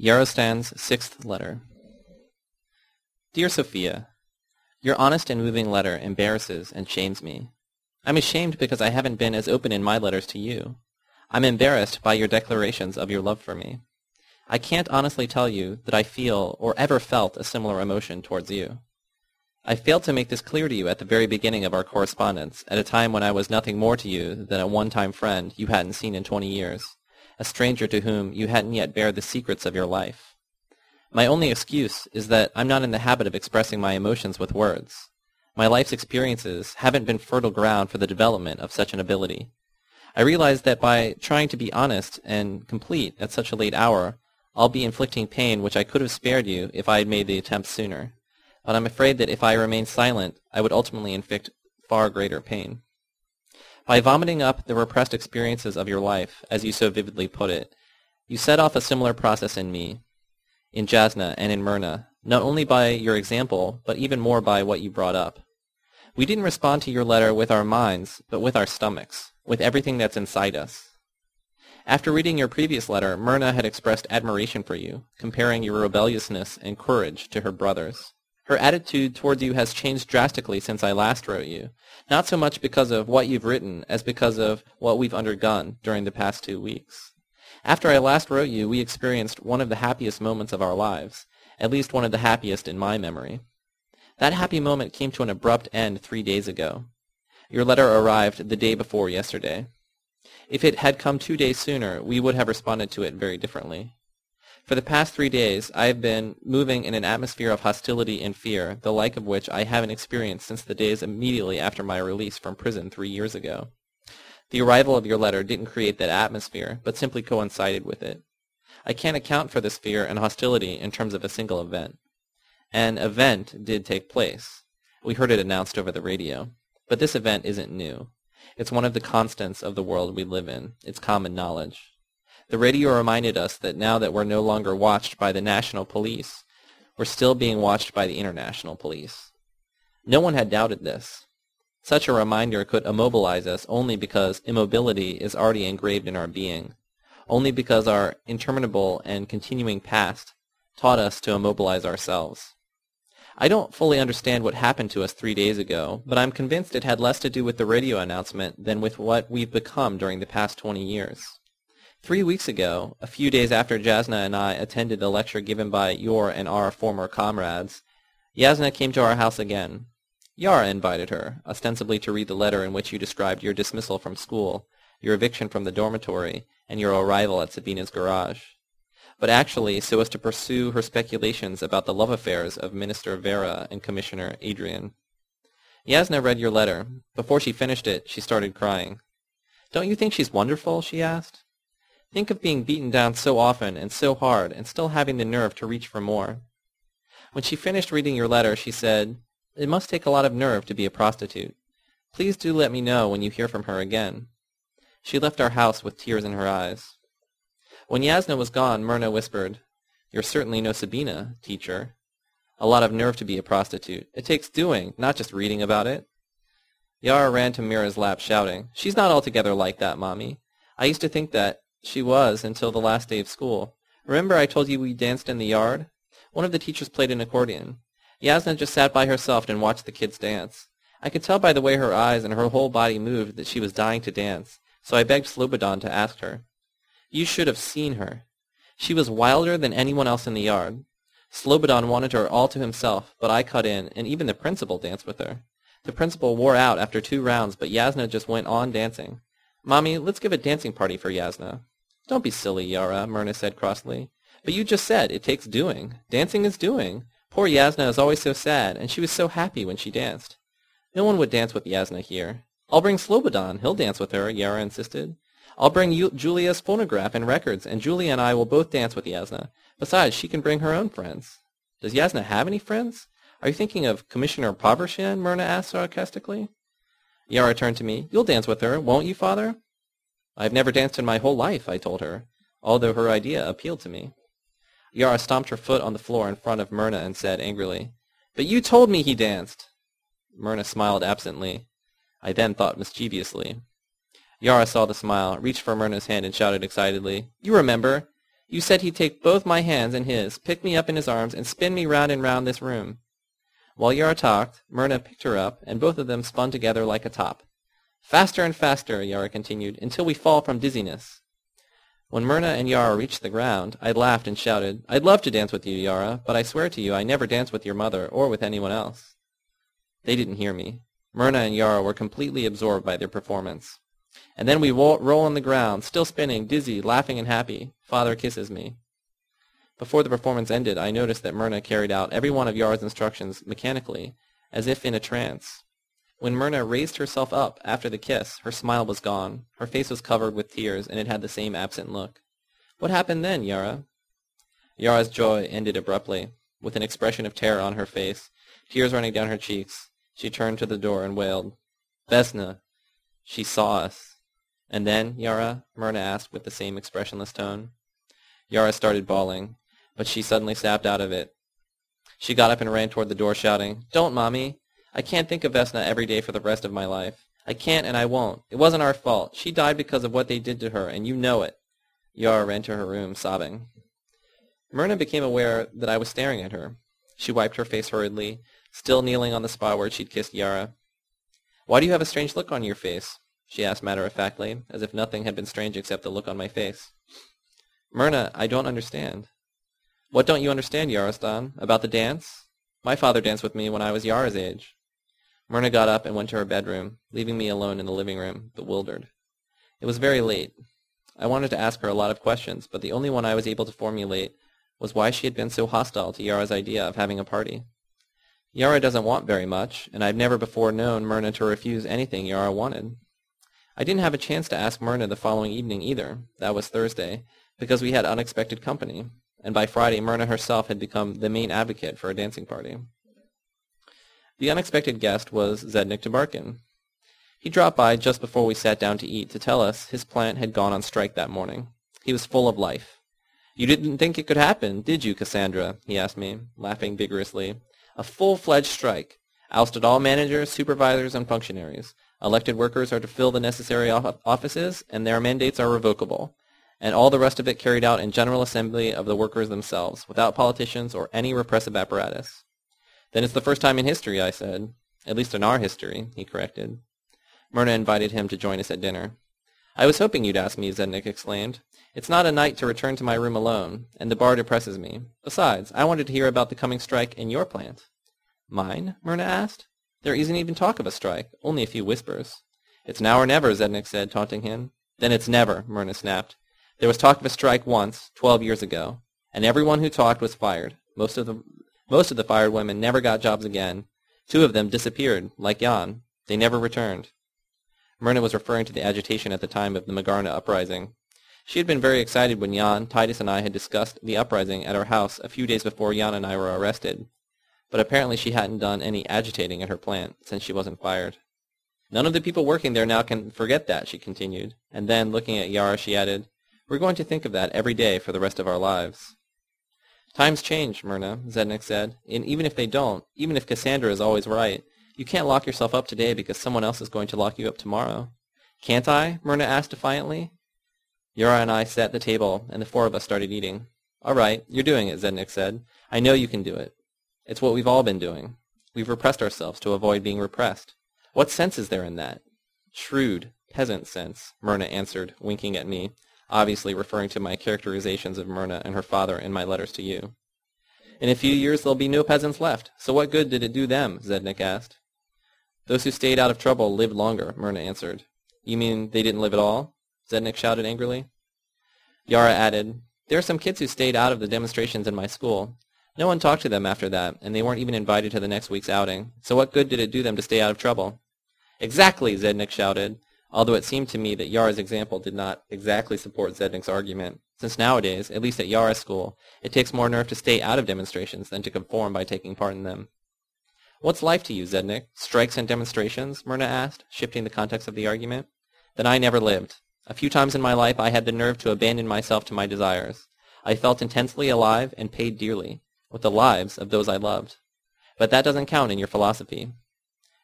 Yarostan's sixth letter. Dear Sophia, Your honest and moving letter embarrasses and shames me. I'm ashamed because I haven't been as open in my letters to you. I'm embarrassed by your declarations of your love for me. I can't honestly tell you that I feel or ever felt a similar emotion towards you. I failed to make this clear to you at the very beginning of our correspondence, at a time when I was nothing more to you than a one-time friend you hadn't seen in twenty years, a stranger to whom you hadn't yet bared the secrets of your life. My only excuse is that I'm not in the habit of expressing my emotions with words. My life's experiences haven't been fertile ground for the development of such an ability. I realize that by trying to be honest and complete at such a late hour, I'll be inflicting pain which I could have spared you if I had made the attempt sooner. But I'm afraid that if I remain silent, I would ultimately inflict far greater pain. By vomiting up the repressed experiences of your life, as you so vividly put it, you set off a similar process in me, in Jasna and in Myrna, not only by your example, but even more by what you brought up. We didn't respond to your letter with our minds, but with our stomachs, with everything that's inside us. After reading your previous letter, Myrna had expressed admiration for you, comparing your rebelliousness and courage to her brother's. Her attitude towards you has changed drastically since I last wrote you, not so much because of what you've written as because of what we've undergone during the past two weeks. After I last wrote you, we experienced one of the happiest moments of our lives, at least one of the happiest in my memory. That happy moment came to an abrupt end three days ago. Your letter arrived the day before yesterday. If it had come two days sooner, we would have responded to it very differently. For the past three days, I have been moving in an atmosphere of hostility and fear, the like of which I haven't experienced since the days immediately after my release from prison three years ago. The arrival of your letter didn't create that atmosphere, but simply coincided with it. I can't account for this fear and hostility in terms of a single event. An event did take place. We heard it announced over the radio. But this event isn't new. It's one of the constants of the world we live in. It's common knowledge. The radio reminded us that now that we're no longer watched by the national police, we're still being watched by the international police. No one had doubted this. Such a reminder could immobilize us only because immobility is already engraved in our being, only because our interminable and continuing past taught us to immobilize ourselves. I don't fully understand what happened to us three days ago, but I'm convinced it had less to do with the radio announcement than with what we've become during the past 20 years. Three weeks ago, a few days after Jasna and I attended a lecture given by your and our former comrades, Yasna came to our house again. Yara invited her, ostensibly to read the letter in which you described your dismissal from school, your eviction from the dormitory, and your arrival at Sabina's garage. But actually so as to pursue her speculations about the love affairs of Minister Vera and Commissioner Adrian. Yasna read your letter. Before she finished it, she started crying. Don't you think she's wonderful? she asked. Think of being beaten down so often and so hard and still having the nerve to reach for more. When she finished reading your letter, she said, It must take a lot of nerve to be a prostitute. Please do let me know when you hear from her again. She left our house with tears in her eyes. When Yasna was gone, Myrna whispered, You're certainly no Sabina, teacher. A lot of nerve to be a prostitute. It takes doing, not just reading about it. Yara ran to Myrna's lap, shouting, She's not altogether like that, Mommy. I used to think that she was until the last day of school. Remember I told you we danced in the yard? One of the teachers played an accordion. Yasna just sat by herself and watched the kids dance. I could tell by the way her eyes and her whole body moved that she was dying to dance, so I begged Slobodan to ask her. You should have seen her. She was wilder than anyone else in the yard. Slobodan wanted her all to himself, but I cut in, and even the principal danced with her. The principal wore out after two rounds, but Yasna just went on dancing. Mommy, let's give a dancing party for Yasna. Don't be silly, Yara, Myrna said crossly. But you just said it takes doing. Dancing is doing. Poor Yasna is always so sad, and she was so happy when she danced. No one would dance with Yasna here. I'll bring Slobodan. He'll dance with her, Yara insisted. I'll bring Julia's phonograph and records, and Julia and I will both dance with Yasna. Besides, she can bring her own friends. Does Yasna have any friends? Are you thinking of Commissioner Povershan? Myrna asked sarcastically. Yara turned to me. You'll dance with her, won't you, father? I've never danced in my whole life, I told her, although her idea appealed to me. Yara stomped her foot on the floor in front of Myrna and said angrily, But you told me he danced. Myrna smiled absently. I then thought mischievously. Yara saw the smile, reached for Myrna's hand, and shouted excitedly, You remember! You said he'd take both my hands in his, pick me up in his arms, and spin me round and round this room. While Yara talked, Myrna picked her up, and both of them spun together like a top. Faster and faster, Yara continued, until we fall from dizziness. When Myrna and Yara reached the ground, I laughed and shouted, I'd love to dance with you, Yara, but I swear to you I never dance with your mother or with anyone else. They didn't hear me. Myrna and Yara were completely absorbed by their performance. And then we roll on the ground, still spinning, dizzy, laughing and happy. Father kisses me. Before the performance ended, I noticed that Myrna carried out every one of Yara's instructions mechanically, as if in a trance. When Myrna raised herself up after the kiss, her smile was gone. Her face was covered with tears, and it had the same absent look. What happened then, Yara? Yara's joy ended abruptly. With an expression of terror on her face, tears running down her cheeks, she turned to the door and wailed, Vesna, she saw us. And then, Yara? Myrna asked with the same expressionless tone. Yara started bawling, but she suddenly snapped out of it. She got up and ran toward the door, shouting, Don't, Mommy! I can't think of Vesna every day for the rest of my life. I can't and I won't. It wasn't our fault. She died because of what they did to her, and you know it. Yara ran to her room, sobbing. Myrna became aware that I was staring at her. She wiped her face hurriedly, still kneeling on the spot where she'd kissed Yara. Why do you have a strange look on your face? she asked matter-of-factly, as if nothing had been strange except the look on my face. Myrna, I don't understand. What don't you understand, Yarostan? About the dance? My father danced with me when I was Yara's age. Myrna got up and went to her bedroom, leaving me alone in the living room, bewildered. It was very late. I wanted to ask her a lot of questions, but the only one I was able to formulate was why she had been so hostile to Yara's idea of having a party. Yara doesn't want very much, and I've never before known Myrna to refuse anything Yara wanted. I didn't have a chance to ask Myrna the following evening either, that was Thursday, because we had unexpected company, and by Friday Myrna herself had become the main advocate for a dancing party. The unexpected guest was Zednik Tabarkin. He dropped by just before we sat down to eat to tell us his plant had gone on strike that morning. He was full of life. You didn't think it could happen, did you, Cassandra? he asked me, laughing vigorously. A full-fledged strike. Ousted all managers, supervisors, and functionaries. Elected workers are to fill the necessary offices, and their mandates are revocable. And all the rest of it carried out in General Assembly of the workers themselves, without politicians or any repressive apparatus. Then it's the first time in history, I said. At least in our history, he corrected. Myrna invited him to join us at dinner. I was hoping you'd ask me, Zednik exclaimed. It's not a night to return to my room alone, and the bar depresses me. Besides, I wanted to hear about the coming strike in your plant. Mine? Myrna asked. There isn't even talk of a strike, only a few whispers. It's now or never, Zednik said, taunting him. Then it's never, Myrna snapped. There was talk of a strike once, twelve years ago, and everyone who talked was fired. Most of the most of the fired women never got jobs again. Two of them disappeared, like Jan. They never returned. Myrna was referring to the agitation at the time of the Magarna uprising. She had been very excited when Jan, Titus, and I had discussed the uprising at our house a few days before Jan and I were arrested. But apparently she hadn't done any agitating at her plant since she wasn't fired. None of the people working there now can forget that, she continued. And then, looking at Yara, she added, We're going to think of that every day for the rest of our lives. Times change, Myrna, Zednik said, and even if they don't, even if Cassandra is always right, you can't lock yourself up today because someone else is going to lock you up tomorrow. Can't I? Myrna asked defiantly. Yara and I sat at the table, and the four of us started eating. All right, you're doing it, Zednik said. I know you can do it. It's what we've all been doing. We've repressed ourselves to avoid being repressed. What sense is there in that? Shrewd, peasant sense, Myrna answered, winking at me obviously referring to my characterizations of Myrna and her father in my letters to you. In a few years there'll be no peasants left, so what good did it do them? Zednik asked. Those who stayed out of trouble lived longer, Myrna answered. You mean they didn't live at all? Zednik shouted angrily. Yara added, There are some kids who stayed out of the demonstrations in my school. No one talked to them after that, and they weren't even invited to the next week's outing. So what good did it do them to stay out of trouble? Exactly, Zednik shouted although it seemed to me that Yara's example did not exactly support Zednik's argument, since nowadays, at least at Yara's school, it takes more nerve to stay out of demonstrations than to conform by taking part in them. What's life to you, Zednik? Strikes and demonstrations? Myrna asked, shifting the context of the argument. Then I never lived. A few times in my life I had the nerve to abandon myself to my desires. I felt intensely alive and paid dearly, with the lives of those I loved. But that doesn't count in your philosophy.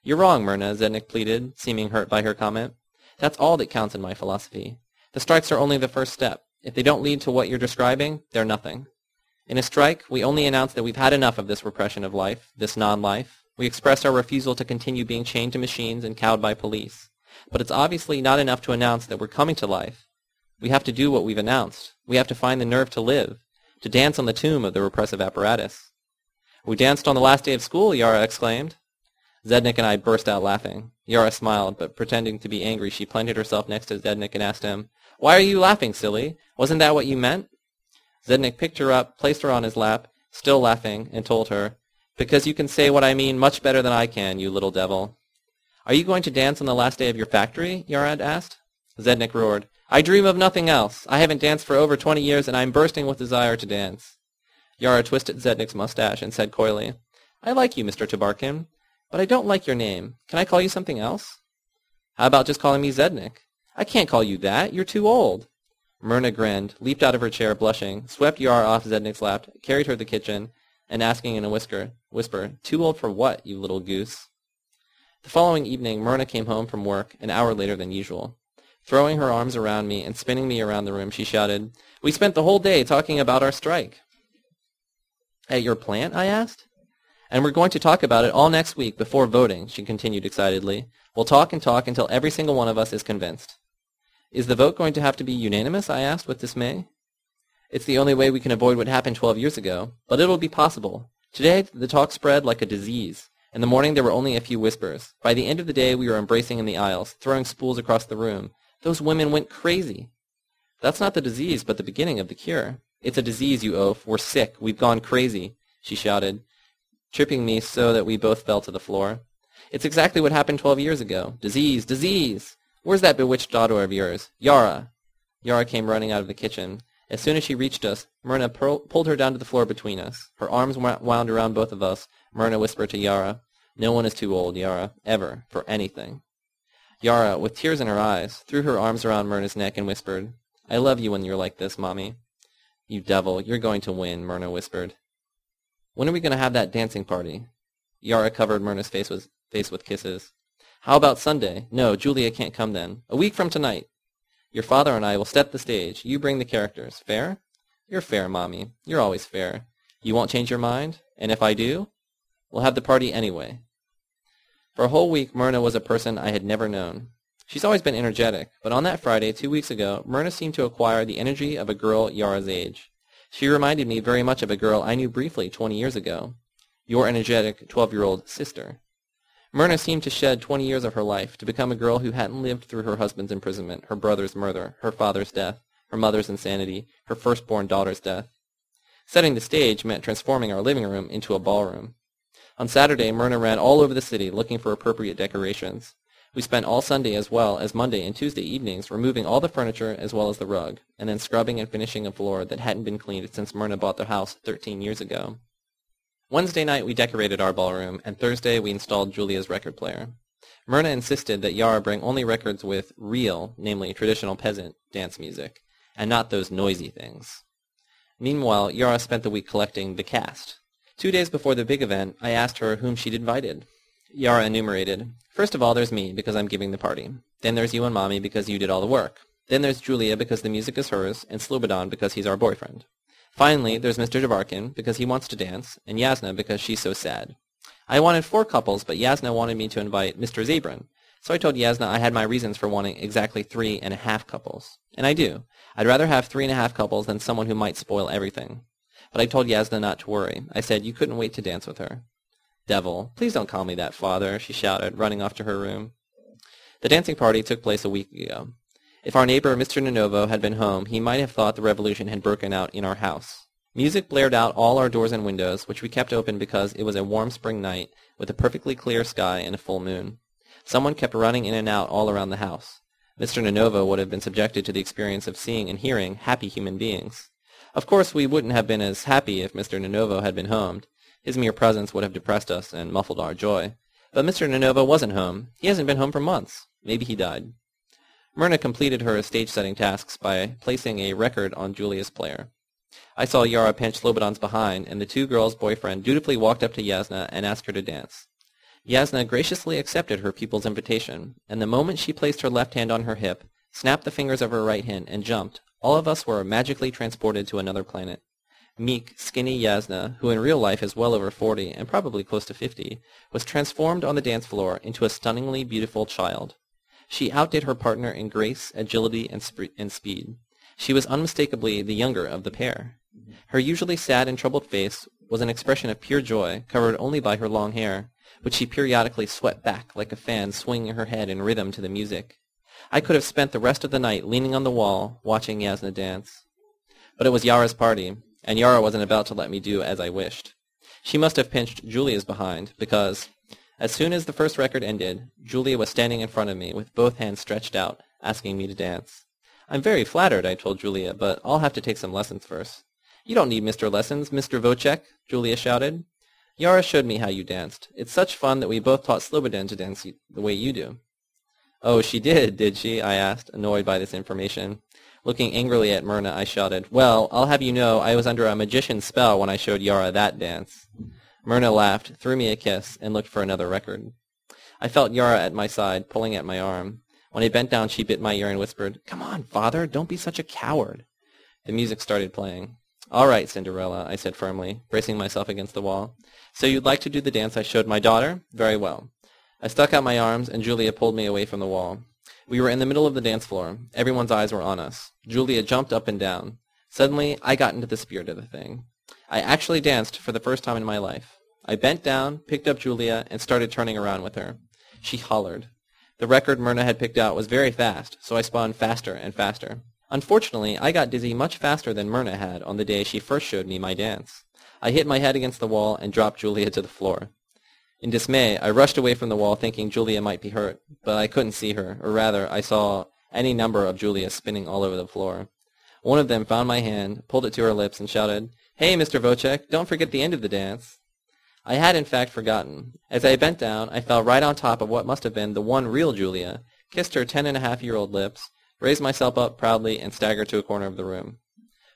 You're wrong, Myrna, Zednik pleaded, seeming hurt by her comment. That's all that counts in my philosophy. The strikes are only the first step. If they don't lead to what you're describing, they're nothing. In a strike, we only announce that we've had enough of this repression of life, this non-life. We express our refusal to continue being chained to machines and cowed by police. But it's obviously not enough to announce that we're coming to life. We have to do what we've announced. We have to find the nerve to live, to dance on the tomb of the repressive apparatus. We danced on the last day of school, Yara exclaimed. Zednik and I burst out laughing. Yara smiled, but pretending to be angry, she planted herself next to Zednik and asked him, Why are you laughing, silly? Wasn't that what you meant? Zednik picked her up, placed her on his lap, still laughing, and told her, Because you can say what I mean much better than I can, you little devil. Are you going to dance on the last day of your factory? Yara asked. Zednik roared, I dream of nothing else. I haven't danced for over twenty years, and I'm bursting with desire to dance. Yara twisted Zednik's mustache and said coyly, I like you, Mr. Tabarkin, but I don't like your name. Can I call you something else? How about just calling me Zednik? I can't call you that. You're too old. Myrna grinned, leaped out of her chair blushing, swept Yara off Zednik's lap, carried her to the kitchen, and asking in a whisper, whisper, Too old for what, you little goose? The following evening, Myrna came home from work an hour later than usual. Throwing her arms around me and spinning me around the room, she shouted, We spent the whole day talking about our strike. At your plant? I asked. And we're going to talk about it all next week before voting, she continued excitedly. We'll talk and talk until every single one of us is convinced. Is the vote going to have to be unanimous? I asked with dismay. It's the only way we can avoid what happened 12 years ago, but it'll be possible. Today, the talk spread like a disease. In the morning, there were only a few whispers. By the end of the day, we were embracing in the aisles, throwing spools across the room. Those women went crazy. That's not the disease, but the beginning of the cure. It's a disease, you oaf. We're sick. We've gone crazy, she shouted, tripping me so that we both fell to the floor. It's exactly what happened 12 years ago. Disease, disease. Where's that bewitched daughter of yours? Yara. Yara came running out of the kitchen. As soon as she reached us, Myrna pulled her down to the floor between us. Her arms wound around both of us. Myrna whispered to Yara, No one is too old, Yara, ever, for anything. Yara, with tears in her eyes, threw her arms around Myrna's neck and whispered, I love you when you're like this, Mommy. You devil, you're going to win, Myrna whispered. When are we going to have that dancing party? Yara covered Myrna's face with, face with kisses. How about Sunday? No, Julia can't come then. A week from tonight. Your father and I will step the stage. You bring the characters. Fair? You're fair, Mommy. You're always fair. You won't change your mind? And if I do? We'll have the party anyway. For a whole week, Myrna was a person I had never known. She's always been energetic, but on that Friday, two weeks ago, Myrna seemed to acquire the energy of a girl Yara's age. She reminded me very much of a girl I knew briefly 20 years ago. Your energetic 12-year-old sister. Myrna seemed to shed twenty years of her life to become a girl who hadn't lived through her husband's imprisonment, her brother's murder, her father's death, her mother's insanity, her firstborn daughter's death. Setting the stage meant transforming our living room into a ballroom. On Saturday, Myrna ran all over the city looking for appropriate decorations. We spent all Sunday as well as Monday and Tuesday evenings removing all the furniture as well as the rug, and then scrubbing and finishing a floor that hadn't been cleaned since Myrna bought the house 13 years ago. Wednesday night we decorated our ballroom, and Thursday we installed Julia's record player. Myrna insisted that Yara bring only records with real, namely traditional peasant, dance music, and not those noisy things. Meanwhile, Yara spent the week collecting the cast. Two days before the big event, I asked her whom she'd invited. Yara enumerated. First of all, there's me, because I'm giving the party. Then there's you and Mommy, because you did all the work. Then there's Julia, because the music is hers, and Slobodan, because he's our boyfriend. Finally, there's Mr. Tabarkin, because he wants to dance, and Yasna, because she's so sad. I wanted four couples, but Yasna wanted me to invite Mr. Zabrin. So I told Yasna I had my reasons for wanting exactly three and a half couples. And I do. I'd rather have three and a half couples than someone who might spoil everything. But I told Yasna not to worry. I said you couldn't wait to dance with her. Devil, please don't call me that, father, she shouted, running off to her room. The dancing party took place a week ago. If our neighbor, Mr. Nonovo, had been home, he might have thought the revolution had broken out in our house. Music blared out all our doors and windows, which we kept open because it was a warm spring night with a perfectly clear sky and a full moon. Someone kept running in and out all around the house. Mr. Nonovo would have been subjected to the experience of seeing and hearing happy human beings. Of course, we wouldn't have been as happy if Mr. Nonovo had been home. His mere presence would have depressed us and muffled our joy. But Mr. Nonovo wasn't home. He hasn't been home for months. Maybe he died. Myrna completed her stage-setting tasks by placing a record on Julia's player. I saw Yara pinch Slobodan's behind, and the two girls' boyfriend dutifully walked up to Yasna and asked her to dance. Yasna graciously accepted her pupil's invitation, and the moment she placed her left hand on her hip, snapped the fingers of her right hand, and jumped, All of us were magically transported to another planet. Meek, skinny Yasna, who in real life is well over 40 and probably close to 50, was transformed on the dance floor into a stunningly beautiful child. She outdid her partner in grace, agility, and, sp- and speed. She was unmistakably the younger of the pair. Her usually sad and troubled face was an expression of pure joy, covered only by her long hair, which she periodically swept back like a fan swinging her head in rhythm to the music. I could have spent the rest of the night leaning on the wall, watching Yasna dance. But it was Yara's party, and Yara wasn't about to let me do as I wished. She must have pinched Julia's behind, because as soon as the first record ended, Julia was standing in front of me with both hands stretched out, asking me to dance. I'm very flattered, I told Julia, but I'll have to take some lessons first. You don't need Mr. Lessons, Mr. Vocek, Julia shouted. Yara showed me how you danced. It's such fun that we both taught Slobodan to dance the way you do. Oh, she did, did she? I asked, annoyed by this information. Looking angrily at Myrna, I shouted, Well, I'll have you know I was under a magician's spell when I showed Yara that dance. Myrna laughed, threw me a kiss, and looked for another record. I felt Yara at my side, pulling at my arm. When I bent down, she bit my ear and whispered, Come on, father, don't be such a coward. The music started playing. All right, Cinderella, I said firmly, bracing myself against the wall. So you'd like to do the dance I showed my daughter? Very well. I stuck out my arms, and Julia pulled me away from the wall. We were in the middle of the dance floor. Everyone's eyes were on us. Julia jumped up and down. Suddenly, I got into the spirit of the thing. I actually danced for the first time in my life. I bent down, picked up Julia, and started turning around with her. She hollered. The record Myrna had picked out was very fast, so I spun faster and faster. Unfortunately, I got dizzy much faster than Myrna had on the day she first showed me my dance. I hit my head against the wall and dropped Julia to the floor. In dismay, I rushed away from the wall thinking Julia might be hurt, but I couldn't see her, or rather, I saw any number of Julias spinning all over the floor. One of them found my hand, pulled it to her lips, and shouted, Hey, Mr. Vocek, don't forget the end of the dance. I had in fact forgotten. As I bent down, I fell right on top of what must have been the one real Julia, kissed her ten and a half year old lips, raised myself up proudly, and staggered to a corner of the room.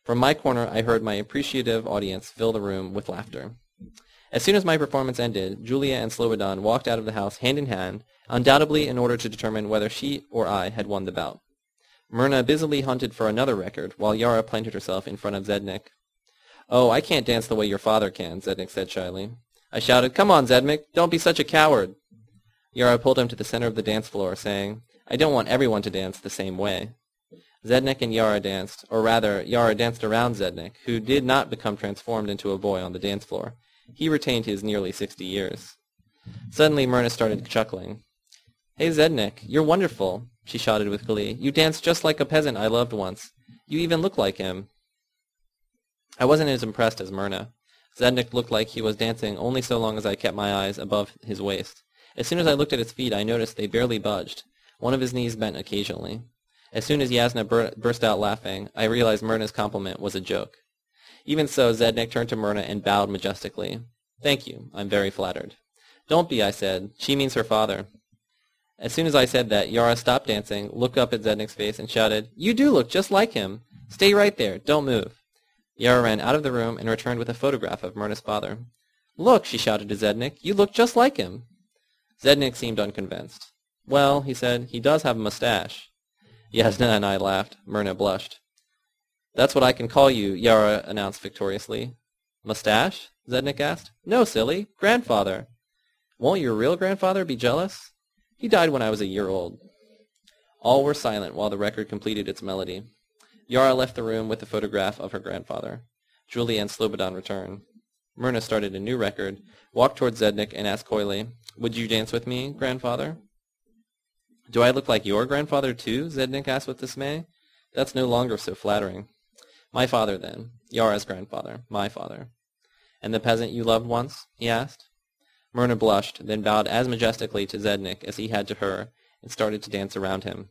From my corner, I heard my appreciative audience fill the room with laughter. As soon as my performance ended, Julia and Slobodan walked out of the house hand in hand, undoubtedly in order to determine whether she or I had won the bout. Myrna busily hunted for another record, while Yara planted herself in front of Zednik. Oh, I can't dance the way your father can, Zednik said shyly. I shouted, Come on, Zednik, don't be such a coward. Yara pulled him to the center of the dance floor, saying, I don't want everyone to dance the same way. Zednik and Yara danced, or rather, Yara danced around Zednik, who did not become transformed into a boy on the dance floor. He retained his nearly sixty years. Suddenly Myrna started chuckling. Hey, Zednik, you're wonderful, she shouted with glee. You dance just like a peasant I loved once. You even look like him. I wasn't as impressed as Myrna. Zednik looked like he was dancing only so long as I kept my eyes above his waist. As soon as I looked at his feet, I noticed they barely budged. One of his knees bent occasionally. As soon as Yasna bur- burst out laughing, I realized Myrna's compliment was a joke. Even so, Zednik turned to Myrna and bowed majestically. Thank you. I'm very flattered. Don't be, I said. She means her father. As soon as I said that, Yara stopped dancing, looked up at Zednik's face, and shouted, You do look just like him. Stay right there. Don't move. Yara ran out of the room and returned with a photograph of Myrna's father. Look, she shouted to Zednik. You look just like him. Zednik seemed unconvinced. Well, he said, he does have a mustache. Yasna and I laughed. Myrna blushed. That's what I can call you, Yara announced victoriously. Mustache? Zednik asked. No, silly. Grandfather. Won't your real grandfather be jealous? He died when I was a year old. All were silent while the record completed its melody. Yara left the room with the photograph of her grandfather. Julia and Slobodan returned. Myrna started a new record, walked towards Zednik, and asked coyly, Would you dance with me, grandfather? Do I look like your grandfather, too? Zednik asked with dismay. That's no longer so flattering. My father, then. Yara's grandfather. My father. And the peasant you loved once? he asked. Myrna blushed, then bowed as majestically to Zednik as he had to her, and started to dance around him.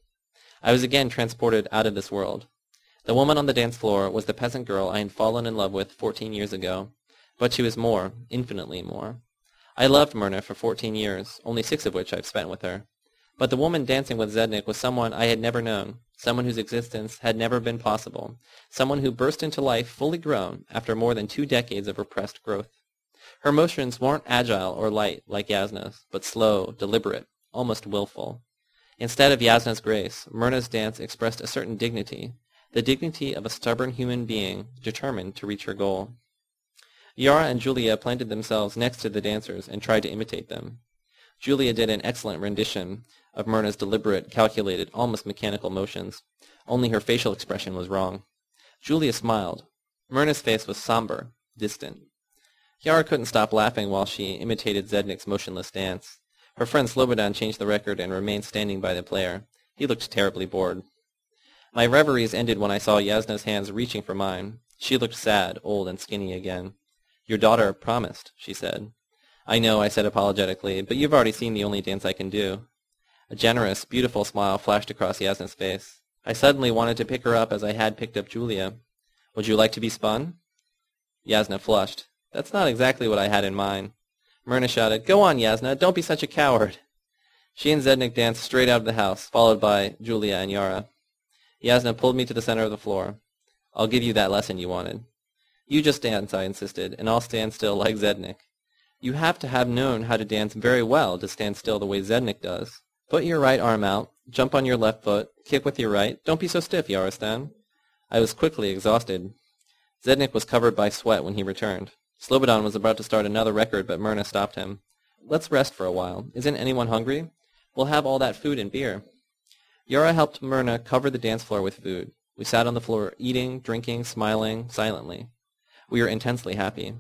I was again transported out of this world. The woman on the dance floor was the peasant girl I had fallen in love with fourteen years ago, but she was more, infinitely more. I loved Myrna for fourteen years, only six of which I've spent with her. But the woman dancing with Zednik was someone I had never known, someone whose existence had never been possible, someone who burst into life fully grown after more than two decades of repressed growth. Her motions weren't agile or light like Yasna's, but slow, deliberate, almost willful. Instead of Yasna's grace, Myrna's dance expressed a certain dignity, the dignity of a stubborn human being determined to reach her goal. Yara and Julia planted themselves next to the dancers and tried to imitate them. Julia did an excellent rendition of Myrna's deliberate, calculated, almost mechanical motions, only her facial expression was wrong. Julia smiled. Myrna's face was somber, distant. Yara couldn't stop laughing while she imitated Zednik's motionless dance. Her friend Slobodan changed the record and remained standing by the player. He looked terribly bored. My reveries ended when I saw Yasna's hands reaching for mine. She looked sad, old, and skinny again. Your daughter promised, she said. I know, I said apologetically, but you've already seen the only dance I can do. A generous, beautiful smile flashed across Yasna's face. I suddenly wanted to pick her up as I had picked up Julia. Would you like to be spun? Yasna flushed. That's not exactly what I had in mind. Myrna shouted, Go on, Yasna, don't be such a coward. She and Zednik danced straight out of the house, followed by Julia and Yara. Yasna pulled me to the center of the floor. I'll give you that lesson you wanted. You just dance, I insisted, and I'll stand still like Zednik. You have to have known how to dance very well to stand still the way Zednik does. Put your right arm out, jump on your left foot, kick with your right. Don't be so stiff, Yarostan. I was quickly exhausted. Zednik was covered by sweat when he returned. Slobodan was about to start another record, but Myrna stopped him. Let's rest for a while. Isn't anyone hungry? We'll have all that food and beer. Yara helped Myrna cover the dance floor with food. We sat on the floor, eating, drinking, smiling, silently. We were intensely happy.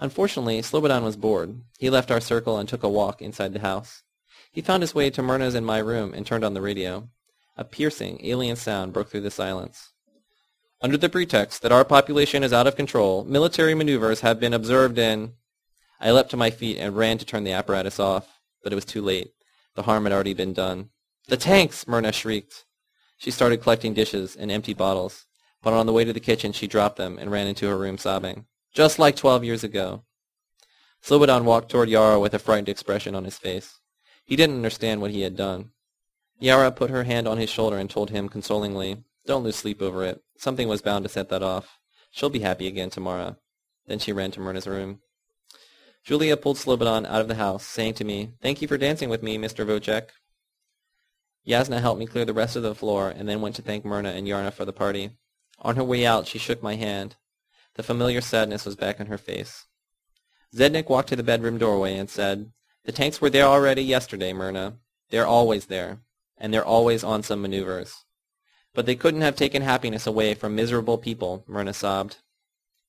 Unfortunately, Slobodan was bored. He left our circle and took a walk inside the house. He found his way to Myrna's in my room and turned on the radio. A piercing, alien sound broke through the silence. Under the pretext that our population is out of control, military maneuvers have been observed in... I leapt to my feet and ran to turn the apparatus off, but it was too late. The harm had already been done. The tanks! Myrna shrieked. She started collecting dishes and empty bottles but on the way to the kitchen she dropped them and ran into her room sobbing. Just like twelve years ago. Slobodan walked toward Yara with a frightened expression on his face. He didn't understand what he had done. Yara put her hand on his shoulder and told him consolingly, Don't lose sleep over it. Something was bound to set that off. She'll be happy again tomorrow. Then she ran to Myrna's room. Julia pulled Slobodan out of the house, saying to me, Thank you for dancing with me, Mr. Vocek. Yasna helped me clear the rest of the floor and then went to thank Myrna and Yara for the party. On her way out, she shook my hand. The familiar sadness was back on her face. Zednik walked to the bedroom doorway and said, The tanks were there already yesterday, Myrna. They're always there, and they're always on some maneuvers. But they couldn't have taken happiness away from miserable people, Myrna sobbed.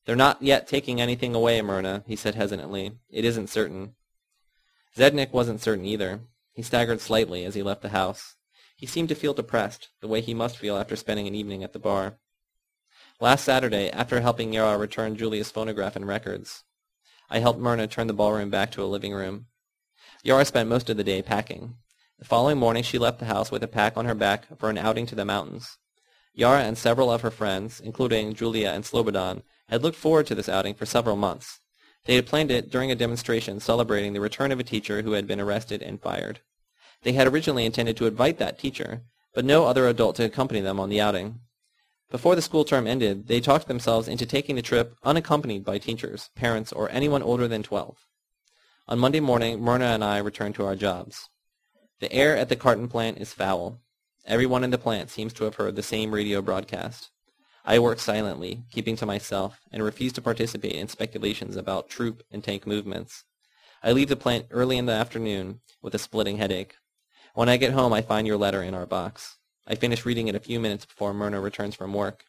They're not yet taking anything away, Myrna, he said hesitantly. It isn't certain. Zednik wasn't certain either. He staggered slightly as he left the house. He seemed to feel depressed, the way he must feel after spending an evening at the bar. Last Saturday, after helping Yara return Julia's phonograph and records, I helped Myrna turn the ballroom back to a living room. Yara spent most of the day packing. The following morning she left the house with a pack on her back for an outing to the mountains. Yara and several of her friends, including Julia and Slobodan, had looked forward to this outing for several months. They had planned it during a demonstration celebrating the return of a teacher who had been arrested and fired. They had originally intended to invite that teacher, but no other adult to accompany them on the outing. Before the school term ended, they talked themselves into taking the trip unaccompanied by teachers, parents, or anyone older than 12. On Monday morning, Myrna and I returned to our jobs. The air at the carton plant is foul. Everyone in the plant seems to have heard the same radio broadcast. I work silently, keeping to myself, and refuse to participate in speculations about troop and tank movements. I leave the plant early in the afternoon with a splitting headache. When I get home, I find your letter in our box. I finish reading it a few minutes before Myrna returns from work.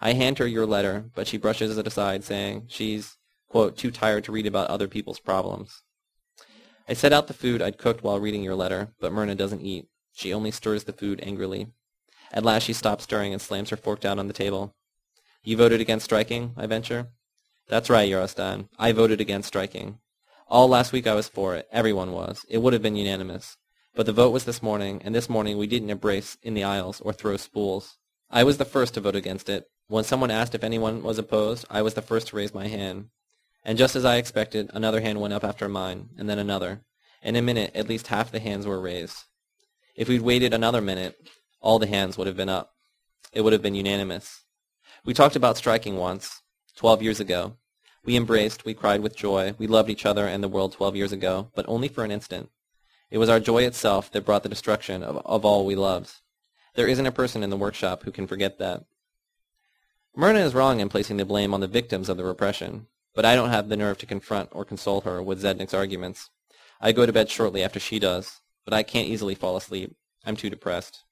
I hand her your letter, but she brushes it aside, saying she's, quote, too tired to read about other people's problems. I set out the food I'd cooked while reading your letter, but Myrna doesn't eat. She only stirs the food angrily. At last she stops stirring and slams her fork down on the table. You voted against striking, I venture. That's right, Yarostan. I voted against striking. All last week I was for it. Everyone was. It would have been unanimous. But the vote was this morning, and this morning we didn't embrace in the aisles or throw spools. I was the first to vote against it. When someone asked if anyone was opposed, I was the first to raise my hand. And just as I expected, another hand went up after mine, and then another. In a minute, at least half the hands were raised. If we'd waited another minute, all the hands would have been up. It would have been unanimous. We talked about striking once, twelve years ago. We embraced, we cried with joy, we loved each other and the world twelve years ago, but only for an instant. It was our joy itself that brought the destruction of, of all we loved. There isn't a person in the workshop who can forget that. Myrna is wrong in placing the blame on the victims of the repression, but I don't have the nerve to confront or console her with Zednik's arguments. I go to bed shortly after she does, but I can't easily fall asleep. I'm too depressed.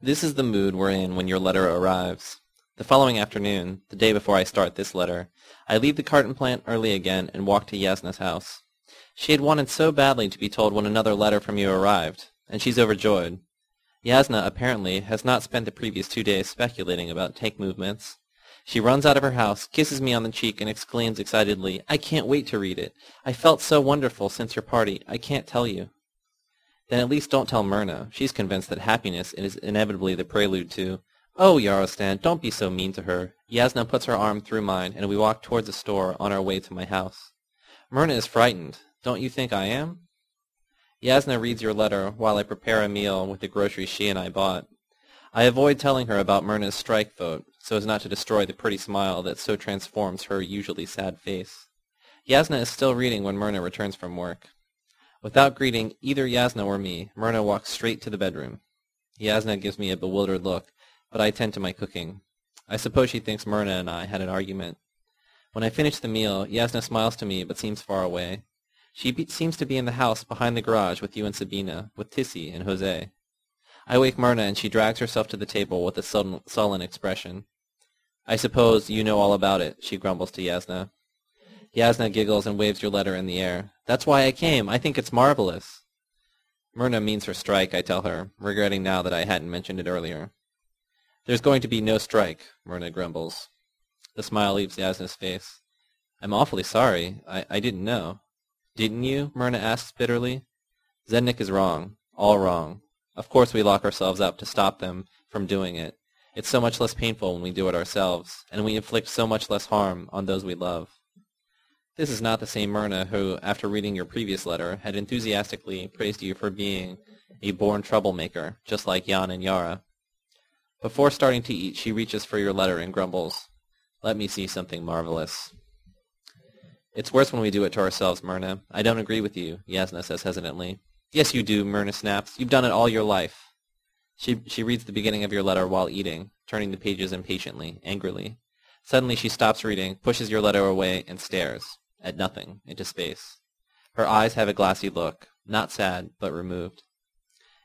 This is the mood we're in when your letter arrives. The following afternoon, the day before I start this letter, I leave the carton plant early again and walk to Yasna's house. She had wanted so badly to be told when another letter from you arrived, and she's overjoyed. Yasna, apparently, has not spent the previous two days speculating about take movements. She runs out of her house, kisses me on the cheek, and exclaims excitedly, I can't wait to read it. I felt so wonderful since your party. I can't tell you. Then at least don't tell Myrna. She's convinced that happiness is inevitably the prelude to, Oh, Yarostan, don't be so mean to her. Yasna puts her arm through mine, and we walk towards the store on our way to my house. Myrna is frightened. Don't you think I am? Yasna reads your letter while I prepare a meal with the groceries she and I bought. I avoid telling her about Myrna's strike vote, so as not to destroy the pretty smile that so transforms her usually sad face. Yasna is still reading when Myrna returns from work. Without greeting either Yasna or me, Myrna walks straight to the bedroom. Yasna gives me a bewildered look, but I attend to my cooking. I suppose she thinks Myrna and I had an argument. When I finish the meal, Yasna smiles to me but seems far away. She be- seems to be in the house behind the garage with you and Sabina, with Tissy and Jose. I wake Myrna and she drags herself to the table with a sullen, sullen expression. I suppose you know all about it, she grumbles to Yasna. Yasna giggles and waves your letter in the air. That's why I came. I think it's marvelous. Myrna means her strike, I tell her, regretting now that I hadn't mentioned it earlier. There's going to be no strike, Myrna grumbles. The smile leaves Yasna's face. I'm awfully sorry. I, I didn't know. Didn't you? Myrna asks bitterly. Zednik is wrong. All wrong. Of course we lock ourselves up to stop them from doing it. It's so much less painful when we do it ourselves, and we inflict so much less harm on those we love. This is not the same Myrna who, after reading your previous letter, had enthusiastically praised you for being a born troublemaker, just like Jan and Yara. Before starting to eat, she reaches for your letter and grumbles, Let me see something marvelous. It's worse when we do it to ourselves, Myrna. I don't agree with you, Yasna says hesitantly. Yes, you do, Myrna snaps. You've done it all your life. She, she reads the beginning of your letter while eating, turning the pages impatiently, angrily. Suddenly she stops reading, pushes your letter away, and stares, at nothing, into space. Her eyes have a glassy look, not sad, but removed.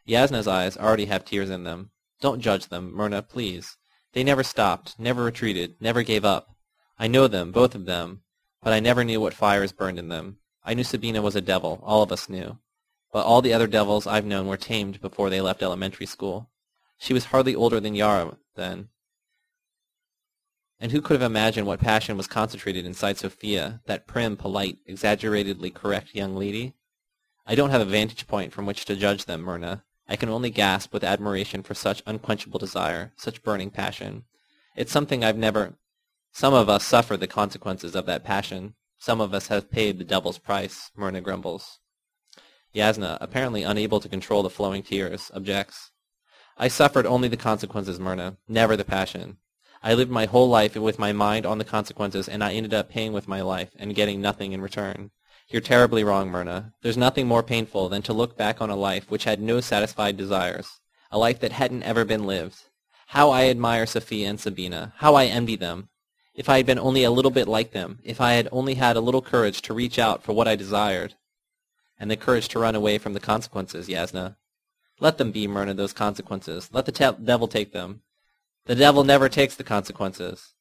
Yasna's eyes already have tears in them. Don't judge them, Myrna, please. They never stopped, never retreated, never gave up. I know them, both of them, but I never knew what fires burned in them. I knew Sabina was a devil. All of us knew. But all the other devils I've known were tamed before they left elementary school. She was hardly older than Yara then. And who could have imagined what passion was concentrated inside Sophia, that prim, polite, exaggeratedly correct young lady? I don't have a vantage point from which to judge them, Myrna. I can only gasp with admiration for such unquenchable desire, such burning passion. It's something I've never, some of us suffer the consequences of that passion. Some of us have paid the devil's price, Myrna grumbles. Yasna, apparently unable to control the flowing tears, objects. I suffered only the consequences, Myrna, never the passion. I lived my whole life with my mind on the consequences, and I ended up paying with my life and getting nothing in return. You're terribly wrong, Myrna. There's nothing more painful than to look back on a life which had no satisfied desires, a life that hadn't ever been lived. How I admire Sophia and Sabina. How I envy them. If I had been only a little bit like them, if I had only had a little courage to reach out for what I desired, and the courage to run away from the consequences, Yasna. Let them be, Myrna, those consequences. Let the te- devil take them. The devil never takes the consequences.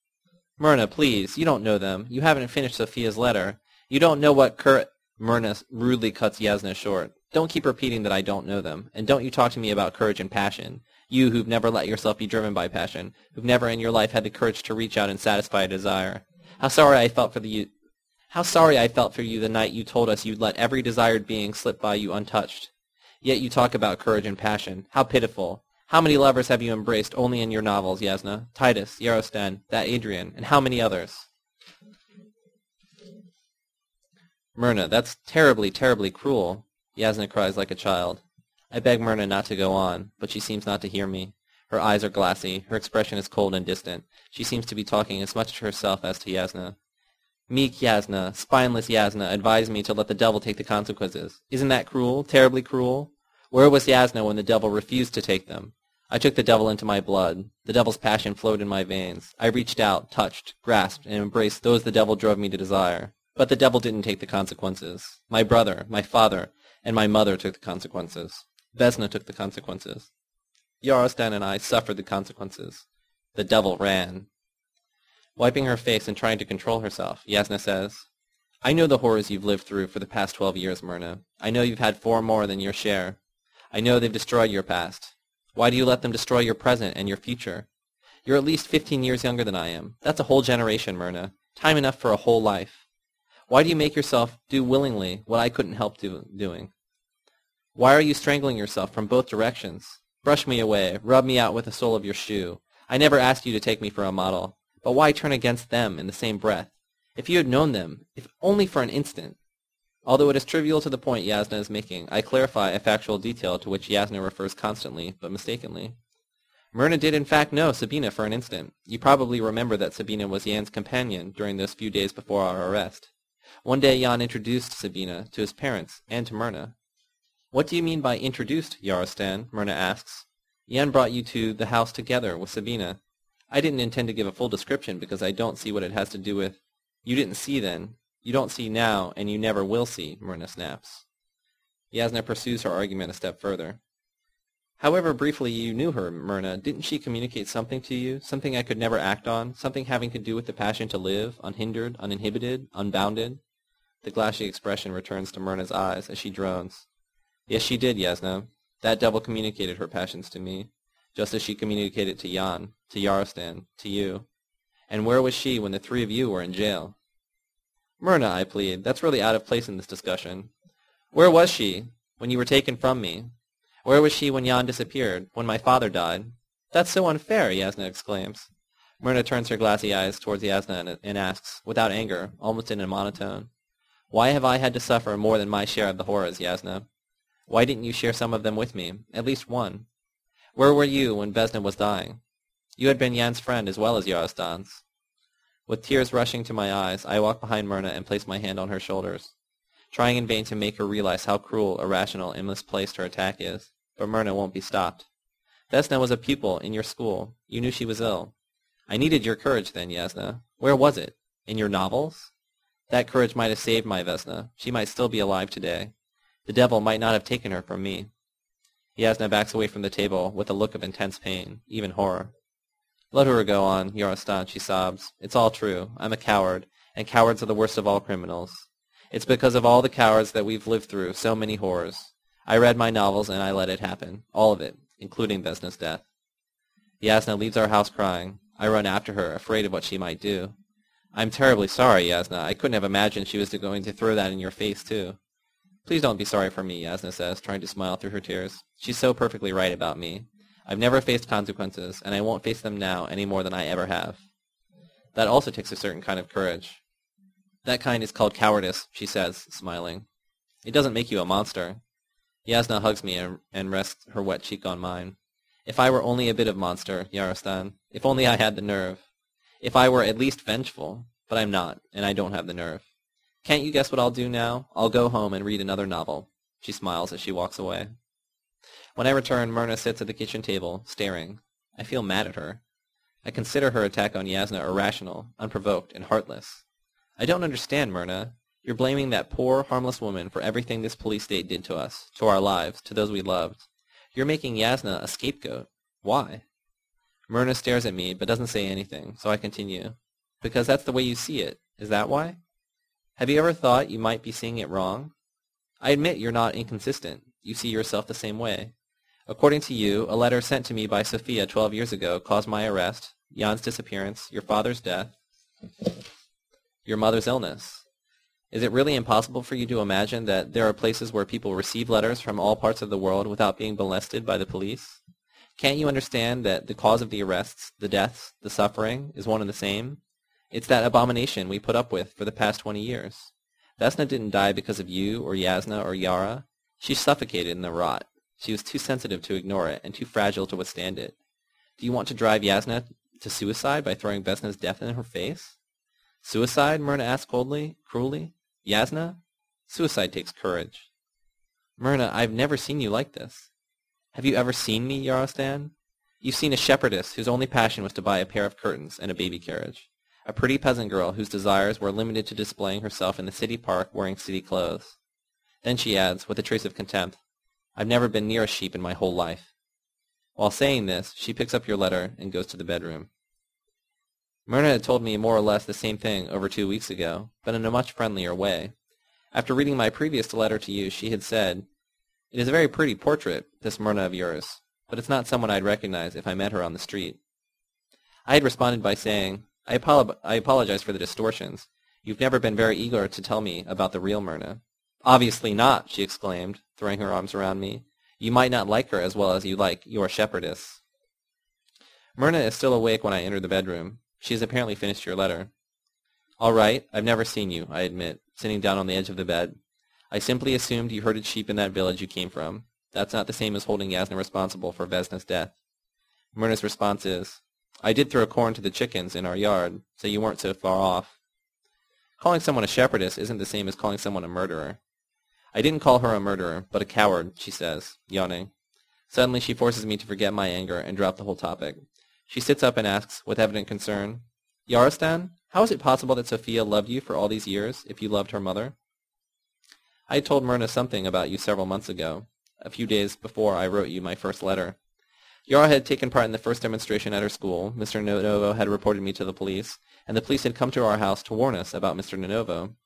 Myrna, please, you don't know them. You haven't finished Sophia's letter. You don't know what cur- Myrna rudely cuts Yasna short. Don't keep repeating that I don't know them, and don't you talk to me about courage and passion. You who've never let yourself be driven by passion, who've never in your life had the courage to reach out and satisfy a desire. How sorry I felt for the how sorry I felt for you the night you told us you'd let every desired being slip by you untouched. Yet you talk about courage and passion. How pitiful. How many lovers have you embraced only in your novels, Yasna? Titus, Yarostan, that Adrian, and how many others? Myrna, that's terribly, terribly cruel. Yasna cries like a child. I beg Myrna not to go on, but she seems not to hear me. Her eyes are glassy. Her expression is cold and distant. She seems to be talking as much to herself as to Yasna. Meek Yasna, spineless Yasna, advised me to let the devil take the consequences. Isn't that cruel? Terribly cruel? Where was Yasna when the devil refused to take them? I took the devil into my blood. The devil's passion flowed in my veins. I reached out, touched, grasped, and embraced those the devil drove me to desire. But the devil didn't take the consequences. My brother, my father, and my mother took the consequences. Vesna took the consequences. Yarostan and I suffered the consequences. The devil ran. Wiping her face and trying to control herself, Yasna says, I know the horrors you've lived through for the past twelve years, Myrna. I know you've had four more than your share. I know they've destroyed your past. Why do you let them destroy your present and your future? You're at least fifteen years younger than I am. That's a whole generation, Myrna. Time enough for a whole life. Why do you make yourself do willingly what I couldn't help do, doing? Why are you strangling yourself from both directions? Brush me away. Rub me out with the sole of your shoe. I never asked you to take me for a model. But why turn against them in the same breath? If you had known them, if only for an instant. Although it is trivial to the point Yasna is making, I clarify a factual detail to which Yasna refers constantly, but mistakenly. Myrna did in fact know Sabina for an instant. You probably remember that Sabina was Jan's companion during those few days before our arrest. One day Jan introduced Sabina to his parents and to Myrna. What do you mean by introduced, Yarostan? Myrna asks. Jan brought you to the house together with Sabina. I didn't intend to give a full description because I don't see what it has to do with you didn't see then. You don't see now, and you never will see, Myrna snaps. Yasna pursues her argument a step further. However briefly you knew her, Myrna, didn't she communicate something to you, something I could never act on, something having to do with the passion to live, unhindered, uninhibited, unbounded? The glassy expression returns to Myrna's eyes as she drones. Yes, she did, Yasna. That devil communicated her passions to me, just as she communicated to Jan, to Yarostan, to you. And where was she when the three of you were in jail? Myrna, I plead, that's really out of place in this discussion. Where was she when you were taken from me? Where was she when Jan disappeared, when my father died? That's so unfair, Yasna exclaims. Myrna turns her glassy eyes towards Yasna and asks, without anger, almost in a monotone, Why have I had to suffer more than my share of the horrors, Yasna? Why didn't you share some of them with me, at least one? Where were you when Vesna was dying? You had been Jan's friend as well as Yarostan's. With tears rushing to my eyes, I walked behind Myrna and placed my hand on her shoulders, trying in vain to make her realize how cruel, irrational, and misplaced her attack is. But Myrna won't be stopped. Vesna was a pupil in your school. You knew she was ill. I needed your courage then, Yasna. Where was it? In your novels? That courage might have saved my Vesna. She might still be alive today. The devil might not have taken her from me. Yasna backs away from the table with a look of intense pain, even horror. Let her go on, Yarostan, she sobs. It's all true. I'm a coward, and cowards are the worst of all criminals. It's because of all the cowards that we've lived through so many horrors. I read my novels and I let it happen. All of it, including Vesna's death. Yasna leaves our house crying. I run after her, afraid of what she might do. I'm terribly sorry, Yasna. I couldn't have imagined she was going to throw that in your face, too. Please don't be sorry for me, Yasna says, trying to smile through her tears. She's so perfectly right about me. I've never faced consequences, and I won't face them now any more than I ever have. That also takes a certain kind of courage. That kind is called cowardice, she says, smiling. It doesn't make you a monster. Yasna hugs me and, and rests her wet cheek on mine. If I were only a bit of monster, Yarostan. If only I had the nerve. If I were at least vengeful. But I'm not, and I don't have the nerve. Can't you guess what I'll do now? I'll go home and read another novel. She smiles as she walks away. When I return, Myrna sits at the kitchen table, staring. I feel mad at her. I consider her attack on Yasna irrational, unprovoked, and heartless. I don't understand, Myrna. You're blaming that poor, harmless woman for everything this police state did to us, to our lives, to those we loved. You're making Yasna a scapegoat. Why? Myrna stares at me, but doesn't say anything, so I continue. Because that's the way you see it. Is that why? Have you ever thought you might be seeing it wrong? I admit you're not inconsistent. You see yourself the same way. According to you, a letter sent to me by Sophia 12 years ago caused my arrest, Jan's disappearance, your father's death, your mother's illness. Is it really impossible for you to imagine that there are places where people receive letters from all parts of the world without being molested by the police? Can't you understand that the cause of the arrests, the deaths, the suffering is one and the same? It's that abomination we put up with for the past 20 years. Vesna didn't die because of you or Yasna or Yara. She suffocated in the rot. She was too sensitive to ignore it and too fragile to withstand it. Do you want to drive Yasna to suicide by throwing Vesna's death in her face? Suicide? Myrna asked coldly, cruelly. Yasna? Suicide takes courage. Myrna, I've never seen you like this. Have you ever seen me, Yarostan? You've seen a shepherdess whose only passion was to buy a pair of curtains and a baby carriage. A pretty peasant girl whose desires were limited to displaying herself in the city park wearing city clothes. Then she adds, with a trace of contempt, I've never been near a sheep in my whole life. While saying this, she picks up your letter and goes to the bedroom. Myrna had told me more or less the same thing over two weeks ago, but in a much friendlier way. After reading my previous letter to you, she had said, It is a very pretty portrait, this Myrna of yours, but it's not someone I'd recognize if I met her on the street. I had responded by saying, I, I apologize for the distortions. You've never been very eager to tell me about the real Myrna. Obviously not, she exclaimed, throwing her arms around me. You might not like her as well as you like your shepherdess. Myrna is still awake when I enter the bedroom. She has apparently finished your letter. All right, I've never seen you, I admit, sitting down on the edge of the bed. I simply assumed you herded sheep in that village you came from. That's not the same as holding Yasna responsible for Vesna's death. Myrna's response is, I did throw corn to the chickens in our yard, so you weren't so far off. Calling someone a shepherdess isn't the same as calling someone a murderer. I didn't call her a murderer, but a coward, she says, yawning. Suddenly she forces me to forget my anger and drop the whole topic. She sits up and asks, with evident concern, Yarostan, how is it possible that Sophia loved you for all these years if you loved her mother? I told Myrna something about you several months ago, a few days before I wrote you my first letter. Yara had taken part in the first demonstration at her school. Mr. Novo had reported me to the police, and the police had come to our house to warn us about Mr. Novo.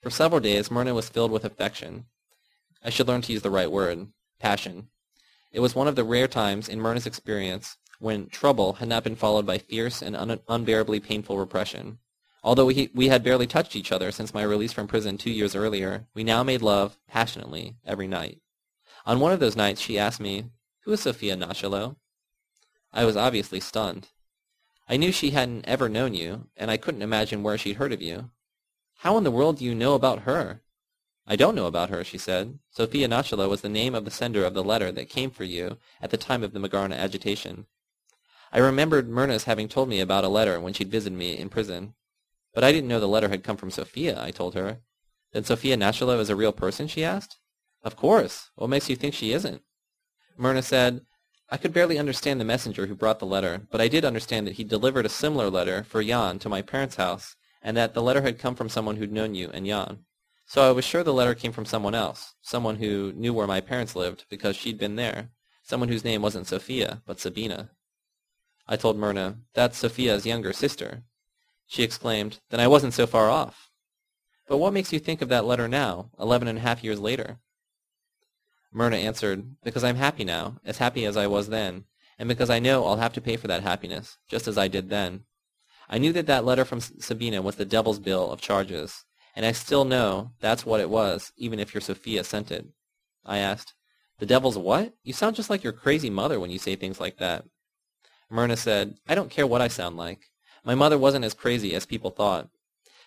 For several days, Myrna was filled with affection. I should learn to use the right word, passion. It was one of the rare times in Myrna's experience when trouble had not been followed by fierce and un- unbearably painful repression. Although we, we had barely touched each other since my release from prison two years earlier, we now made love passionately every night. On one of those nights, she asked me, Who is Sophia Nachalo? I was obviously stunned. I knew she hadn't ever known you, and I couldn't imagine where she'd heard of you. How in the world do you know about her? I don't know about her, she said. Sophia Nachalo was the name of the sender of the letter that came for you at the time of the Magarna agitation. I remembered Myrna's having told me about a letter when she'd visited me in prison. But I didn't know the letter had come from Sophia, I told her. Then Sophia Nachalo is a real person, she asked. Of course. What makes you think she isn't? Myrna said, I could barely understand the messenger who brought the letter, but I did understand that he delivered a similar letter for Jan to my parents' house, and that the letter had come from someone who'd known you and Jan. So I was sure the letter came from someone else, someone who knew where my parents lived because she'd been there, someone whose name wasn't Sophia, but Sabina. I told Myrna, that's Sophia's younger sister. She exclaimed, then I wasn't so far off. But what makes you think of that letter now, eleven and a half years later? Myrna answered, because I'm happy now, as happy as I was then, and because I know I'll have to pay for that happiness, just as I did then. I knew that that letter from Sabina was the devil's bill of charges, and I still know that's what it was, even if your Sophia sent it. I asked, the devil's what? You sound just like your crazy mother when you say things like that. Myrna said, I don't care what I sound like. My mother wasn't as crazy as people thought.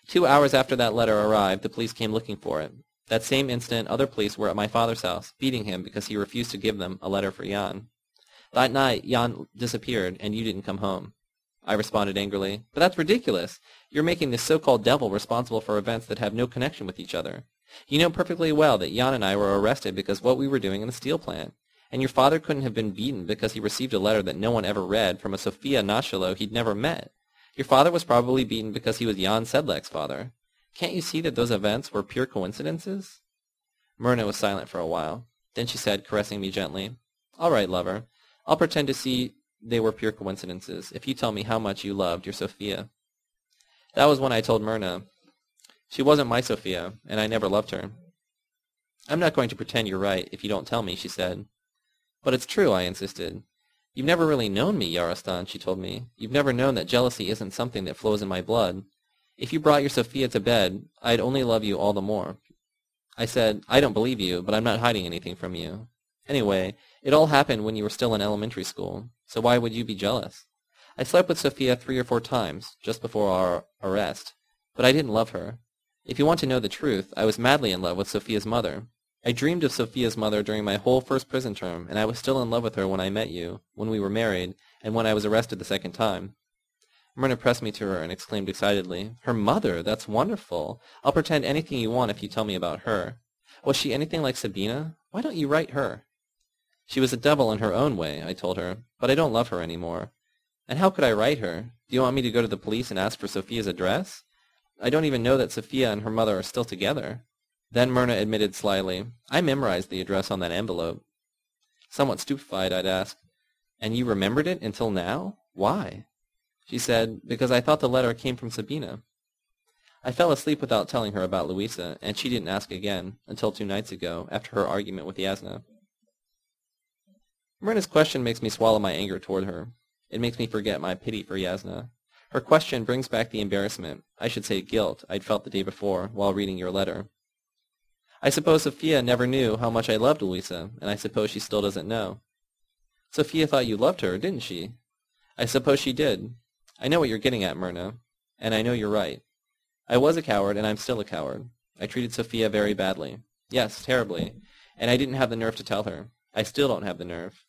Two hours after that letter arrived, the police came looking for it. That same instant, other police were at my father's house, beating him because he refused to give them a letter for Jan. That night, Jan disappeared, and you didn't come home. I responded angrily, but that's ridiculous. You're making this so-called devil responsible for events that have no connection with each other. You know perfectly well that Jan and I were arrested because what we were doing in the steel plant. And your father couldn't have been beaten because he received a letter that no one ever read from a Sophia Nachalo he'd never met. Your father was probably beaten because he was Jan Sedlak's father. Can't you see that those events were pure coincidences? Myrna was silent for a while. Then she said, caressing me gently, All right, lover. I'll pretend to see they were pure coincidences if you tell me how much you loved your Sophia. That was when I told Myrna. She wasn't my Sophia, and I never loved her. I'm not going to pretend you're right if you don't tell me, she said. But it's true, I insisted. You've never really known me, Yarostan, she told me. You've never known that jealousy isn't something that flows in my blood. If you brought your Sophia to bed, I'd only love you all the more. I said, I don't believe you, but I'm not hiding anything from you. Anyway, it all happened when you were still in elementary school, so why would you be jealous? I slept with Sophia three or four times, just before our arrest, but I didn't love her. If you want to know the truth, I was madly in love with Sophia's mother. I dreamed of Sophia's mother during my whole first prison term, and I was still in love with her when I met you, when we were married, and when I was arrested the second time. Myrna pressed me to her and exclaimed excitedly, Her mother! That's wonderful! I'll pretend anything you want if you tell me about her. Was she anything like Sabina? Why don't you write her? She was a devil in her own way, I told her, but I don't love her any more. And how could I write her? Do you want me to go to the police and ask for Sophia's address? I don't even know that Sophia and her mother are still together. Then Myrna admitted slyly, I memorized the address on that envelope. Somewhat stupefied, I'd ask, And you remembered it until now? Why? She said, Because I thought the letter came from Sabina. I fell asleep without telling her about Louisa, and she didn't ask again, until two nights ago, after her argument with Yasna. Myrna's question makes me swallow my anger toward her. It makes me forget my pity for Yasna. Her question brings back the embarrassment, I should say guilt, I'd felt the day before, while reading your letter. I suppose Sophia never knew how much I loved Louisa, and I suppose she still doesn't know. Sophia thought you loved her, didn't she? I suppose she did. I know what you're getting at, Myrna, and I know you're right. I was a coward, and I'm still a coward. I treated Sophia very badly. Yes, terribly. And I didn't have the nerve to tell her. I still don't have the nerve.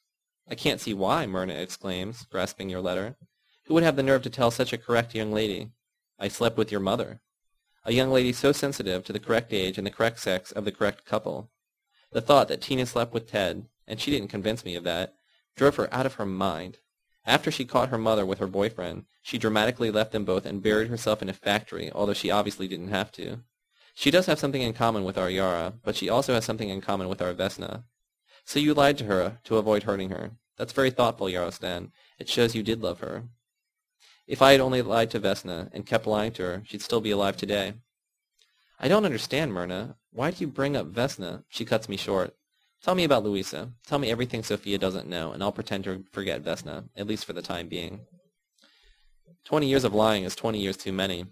I can't see why, Myrna exclaims, grasping your letter. Who would have the nerve to tell such a correct young lady? I slept with your mother. A young lady so sensitive to the correct age and the correct sex of the correct couple. The thought that Tina slept with Ted, and she didn't convince me of that, drove her out of her mind. After she caught her mother with her boyfriend, she dramatically left them both and buried herself in a factory, although she obviously didn't have to. She does have something in common with our Yara, but she also has something in common with our Vesna. So you lied to her to avoid hurting her. That's very thoughtful, Yarostan. It shows you did love her. If I had only lied to Vesna and kept lying to her, she'd still be alive today. I don't understand, Myrna. Why do you bring up Vesna? She cuts me short. Tell me about Louisa. Tell me everything Sophia doesn't know, and I'll pretend to forget Vesna, at least for the time being. Twenty years of lying is twenty years too many.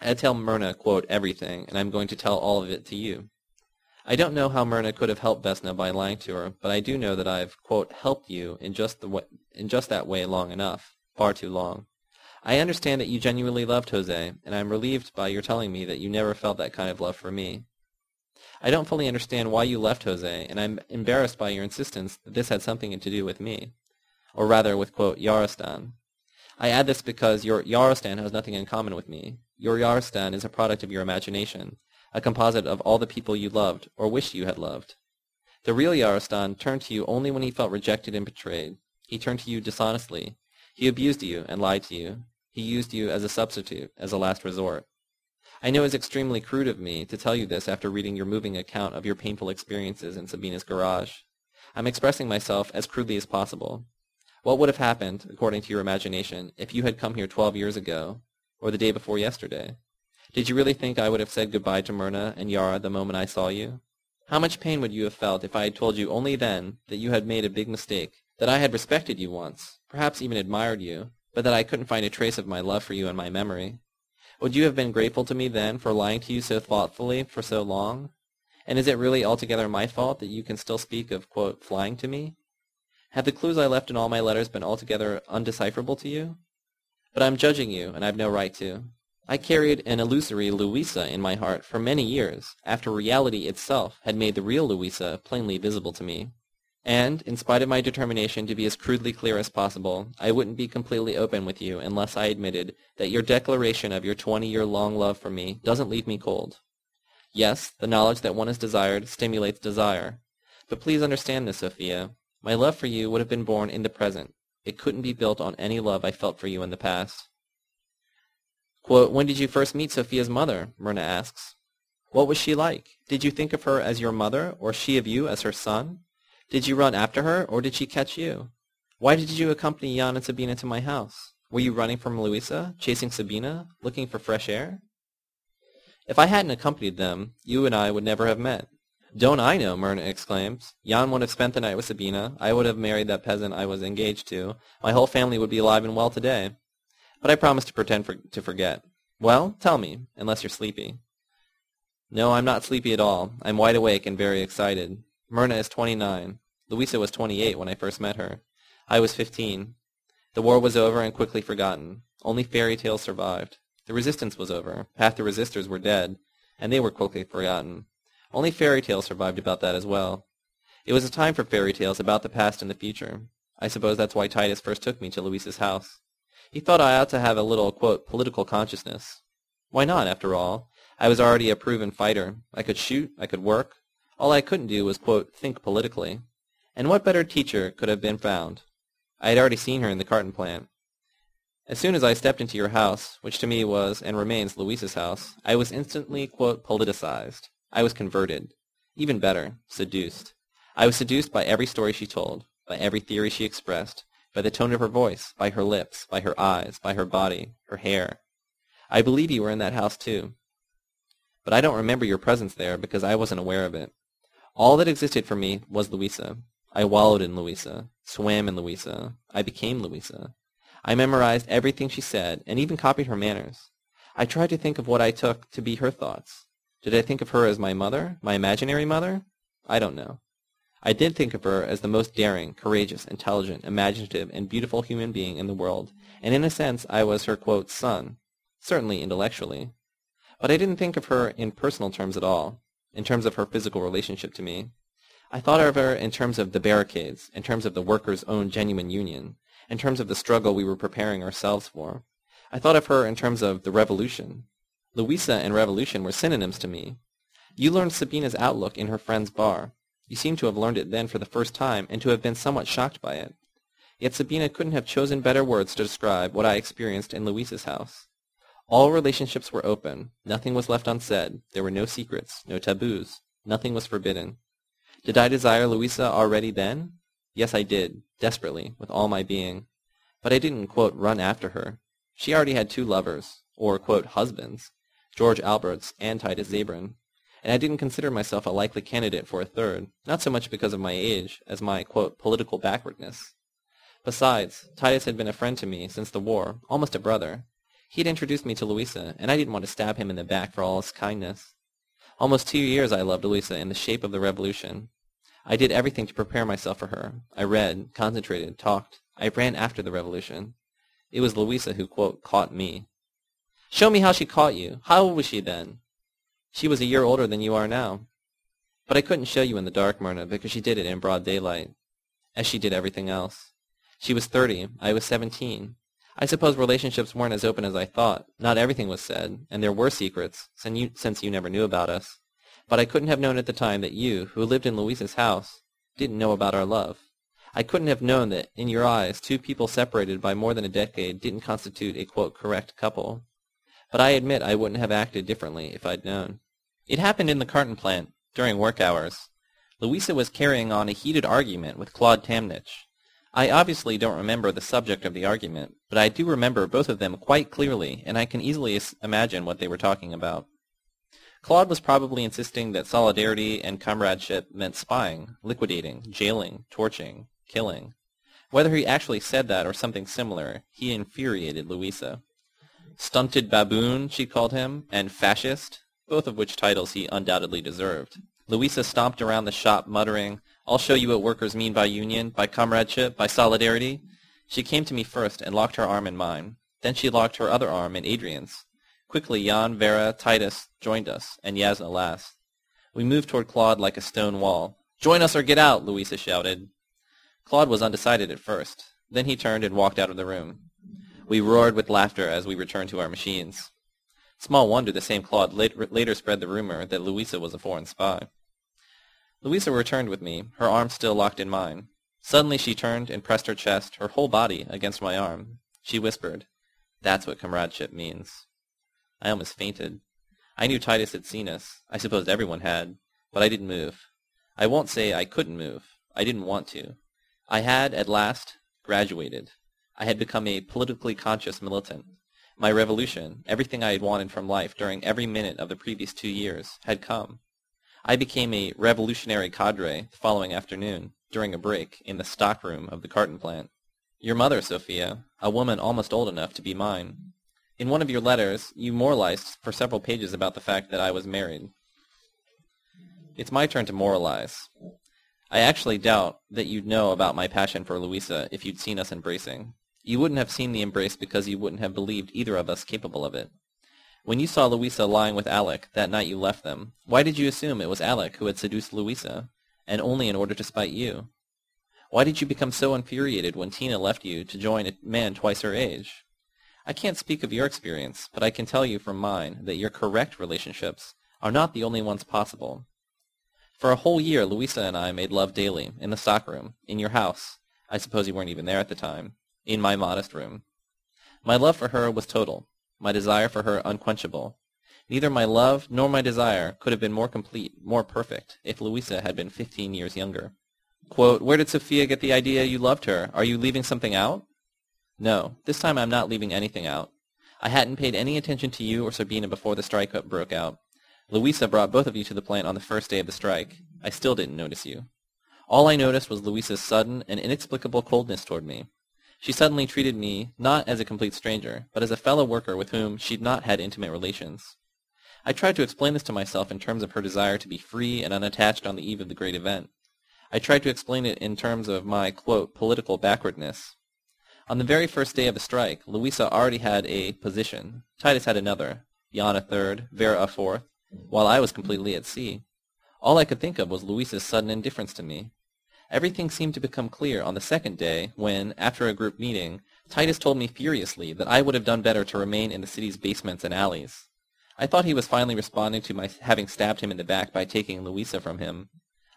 I tell Myrna, quote, everything, and I'm going to tell all of it to you. I don't know how Myrna could have helped Vesna by lying to her, but I do know that I've, quote, helped you in just, the way, in just that way long enough, far too long. I understand that you genuinely loved Jose, and I'm relieved by your telling me that you never felt that kind of love for me. I don't fully understand why you left Jose, and I'm embarrassed by your insistence that this had something to do with me, or rather with, quote, Yarostan. I add this because your Yarostan has nothing in common with me. Your Yarostan is a product of your imagination, a composite of all the people you loved or wished you had loved. The real Yarostan turned to you only when he felt rejected and betrayed. He turned to you dishonestly. He abused you and lied to you. He used you as a substitute, as a last resort. I know it's extremely crude of me to tell you this after reading your moving account of your painful experiences in Sabina's garage. I'm expressing myself as crudely as possible. What would have happened, according to your imagination, if you had come here twelve years ago, or the day before yesterday? Did you really think I would have said goodbye to Myrna and Yara the moment I saw you? How much pain would you have felt if I had told you only then that you had made a big mistake, that I had respected you once, perhaps even admired you, but that I couldn't find a trace of my love for you in my memory? Would you have been grateful to me then for lying to you so thoughtfully for so long? And is it really altogether my fault that you can still speak of, quote, flying to me? Have the clues I left in all my letters been altogether undecipherable to you? But I'm judging you, and I've no right to. I carried an illusory Louisa in my heart for many years, after reality itself had made the real Louisa plainly visible to me. And, in spite of my determination to be as crudely clear as possible, I wouldn't be completely open with you unless I admitted that your declaration of your twenty-year-long love for me doesn't leave me cold. Yes, the knowledge that one is desired stimulates desire. But please understand this, Sophia. My love for you would have been born in the present. It couldn't be built on any love I felt for you in the past. Quote, when did you first meet Sophia's mother? Myrna asks. What was she like? Did you think of her as your mother, or she of you as her son? Did you run after her, or did she catch you? Why did you accompany Jan and Sabina to my house? Were you running from Louisa, chasing Sabina, looking for fresh air? If I hadn't accompanied them, you and I would never have met. Don't I know, Myrna exclaims. Jan would have spent the night with Sabina. I would have married that peasant I was engaged to. My whole family would be alive and well today. But I promised to pretend for, to forget. Well, tell me, unless you're sleepy. No, I'm not sleepy at all. I'm wide awake and very excited. Myrna is 29. Louisa was 28 when I first met her. I was 15. The war was over and quickly forgotten. Only fairy tales survived. The resistance was over. Half the resistors were dead, and they were quickly forgotten. Only fairy tales survived about that as well. It was a time for fairy tales about the past and the future. I suppose that's why Titus first took me to Louisa's house. He thought I ought to have a little, quote, political consciousness. Why not, after all? I was already a proven fighter. I could shoot. I could work. All I couldn't do was, quote, think politically. And what better teacher could have been found? I had already seen her in the carton plant. As soon as I stepped into your house, which to me was and remains Louisa's house, I was instantly, quote, politicized. I was converted. Even better, seduced. I was seduced by every story she told, by every theory she expressed, by the tone of her voice, by her lips, by her eyes, by her body, her hair. I believe you were in that house too. But I don't remember your presence there because I wasn't aware of it. All that existed for me was Louisa. I wallowed in Louisa, swam in Louisa. I became Louisa. I memorized everything she said, and even copied her manners. I tried to think of what I took to be her thoughts. Did I think of her as my mother, my imaginary mother? I don't know. I did think of her as the most daring, courageous, intelligent, imaginative, and beautiful human being in the world, and in a sense I was her, quote, son, certainly intellectually. But I didn't think of her in personal terms at all, in terms of her physical relationship to me. I thought of her in terms of the barricades, in terms of the workers' own genuine union, in terms of the struggle we were preparing ourselves for. I thought of her in terms of the revolution. Louisa and revolution were synonyms to me. You learned Sabina's outlook in her friend's bar. You seem to have learned it then for the first time and to have been somewhat shocked by it. Yet Sabina couldn't have chosen better words to describe what I experienced in Louisa's house. All relationships were open. Nothing was left unsaid. There were no secrets, no taboos. Nothing was forbidden. Did I desire Louisa already then? Yes, I did, desperately, with all my being. But I didn't, quote, run after her. She already had two lovers, or, quote, husbands, George Alberts and Titus mm-hmm. Zabrin, and I didn't consider myself a likely candidate for a third, not so much because of my age as my, quote, political backwardness. Besides, Titus had been a friend to me since the war, almost a brother. He had introduced me to Louisa, and I didn't want to stab him in the back for all his kindness. Almost two years I loved Louisa in the shape of the revolution, I did everything to prepare myself for her. I read, concentrated, talked. I ran after the revolution. It was Louisa who, quote, caught me. Show me how she caught you. How old was she then? She was a year older than you are now. But I couldn't show you in the dark, Myrna, because she did it in broad daylight, as she did everything else. She was thirty. I was seventeen. I suppose relationships weren't as open as I thought. Not everything was said, and there were secrets, since you, since you never knew about us. But I couldn't have known at the time that you, who lived in Louisa's house, didn't know about our love. I couldn't have known that in your eyes two people separated by more than a decade didn't constitute a quote correct couple. But I admit I wouldn't have acted differently if I'd known. It happened in the carton plant, during work hours. Louisa was carrying on a heated argument with Claude Tamnich. I obviously don't remember the subject of the argument, but I do remember both of them quite clearly, and I can easily imagine what they were talking about. Claude was probably insisting that solidarity and comradeship meant spying, liquidating, jailing, torching, killing. Whether he actually said that or something similar, he infuriated Louisa. Stunted baboon, she called him, and fascist, both of which titles he undoubtedly deserved. Louisa stomped around the shop muttering, I'll show you what workers mean by union, by comradeship, by solidarity. She came to me first and locked her arm in mine. Then she locked her other arm in Adrian's. Quickly Jan, Vera, Titus joined us, and Yasna last. We moved toward Claude like a stone wall. Join us or get out, Louisa shouted. Claude was undecided at first. Then he turned and walked out of the room. We roared with laughter as we returned to our machines. Small wonder the same Claude later spread the rumor that Louisa was a foreign spy. Louisa returned with me, her arm still locked in mine. Suddenly she turned and pressed her chest, her whole body, against my arm. She whispered, That's what comradeship means. I almost fainted. I knew Titus had seen us. I supposed everyone had. But I didn't move. I won't say I couldn't move. I didn't want to. I had, at last, graduated. I had become a politically conscious militant. My revolution, everything I had wanted from life during every minute of the previous two years, had come. I became a revolutionary cadre the following afternoon, during a break, in the stockroom of the carton plant. Your mother, Sophia, a woman almost old enough to be mine, in one of your letters, you moralized for several pages about the fact that I was married. It's my turn to moralize. I actually doubt that you'd know about my passion for Louisa if you'd seen us embracing. You wouldn't have seen the embrace because you wouldn't have believed either of us capable of it. When you saw Louisa lying with Alec that night you left them, why did you assume it was Alec who had seduced Louisa, and only in order to spite you? Why did you become so infuriated when Tina left you to join a man twice her age? I can't speak of your experience, but I can tell you from mine that your correct relationships are not the only ones possible. For a whole year, Louisa and I made love daily, in the stockroom, in your house. I suppose you weren't even there at the time. In my modest room. My love for her was total, my desire for her unquenchable. Neither my love nor my desire could have been more complete, more perfect, if Louisa had been fifteen years younger. Quote, Where did Sophia get the idea you loved her? Are you leaving something out? No, this time I'm not leaving anything out. I hadn't paid any attention to you or Sabina before the strike broke out. Louisa brought both of you to the plant on the first day of the strike. I still didn't notice you. All I noticed was Louisa's sudden and inexplicable coldness toward me. She suddenly treated me not as a complete stranger, but as a fellow worker with whom she'd not had intimate relations. I tried to explain this to myself in terms of her desire to be free and unattached on the eve of the great event. I tried to explain it in terms of my, quote, political backwardness. On the very first day of the strike, Louisa already had a position. Titus had another, Jan a third, Vera a fourth, while I was completely at sea. All I could think of was Louisa's sudden indifference to me. Everything seemed to become clear on the second day when, after a group meeting, Titus told me furiously that I would have done better to remain in the city's basements and alleys. I thought he was finally responding to my having stabbed him in the back by taking Louisa from him.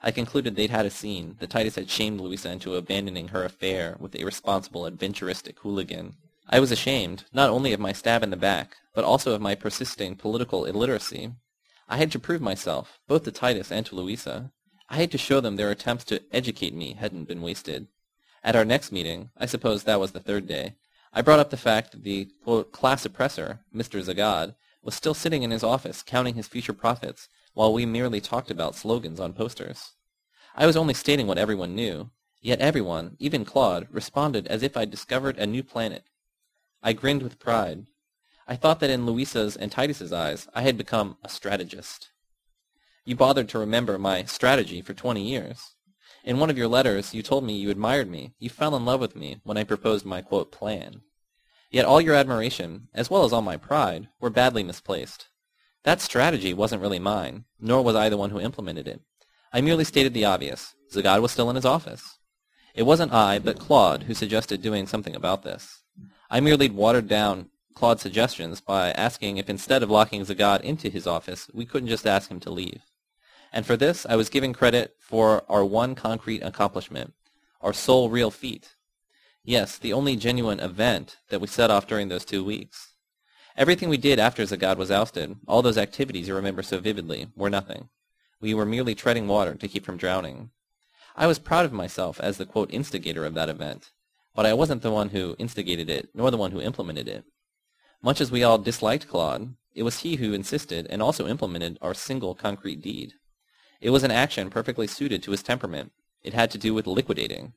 I concluded they'd had a scene, that Titus had shamed Louisa into abandoning her affair with the irresponsible adventuristic hooligan. I was ashamed, not only of my stab in the back, but also of my persisting political illiteracy. I had to prove myself, both to Titus and to Louisa. I had to show them their attempts to educate me hadn't been wasted. At our next meeting, I suppose that was the third day, I brought up the fact that the quote, class oppressor, Mr. Zagad, was still sitting in his office counting his future profits while we merely talked about slogans on posters. I was only stating what everyone knew, yet everyone, even Claude, responded as if I'd discovered a new planet. I grinned with pride. I thought that in Louisa's and Titus's eyes, I had become a strategist. You bothered to remember my strategy for 20 years. In one of your letters, you told me you admired me, you fell in love with me when I proposed my, quote, plan. Yet all your admiration, as well as all my pride, were badly misplaced. That strategy wasn't really mine, nor was I the one who implemented it. I merely stated the obvious. Zagad was still in his office. It wasn't I, but Claude, who suggested doing something about this. I merely watered down Claude's suggestions by asking if instead of locking Zagad into his office, we couldn't just ask him to leave. And for this, I was given credit for our one concrete accomplishment, our sole real feat. Yes, the only genuine event that we set off during those two weeks. Everything we did after Zagad was ousted, all those activities you remember so vividly, were nothing. We were merely treading water to keep from drowning. I was proud of myself as the quote instigator of that event, but I wasn't the one who instigated it, nor the one who implemented it. Much as we all disliked Claude, it was he who insisted and also implemented our single concrete deed. It was an action perfectly suited to his temperament. It had to do with liquidating.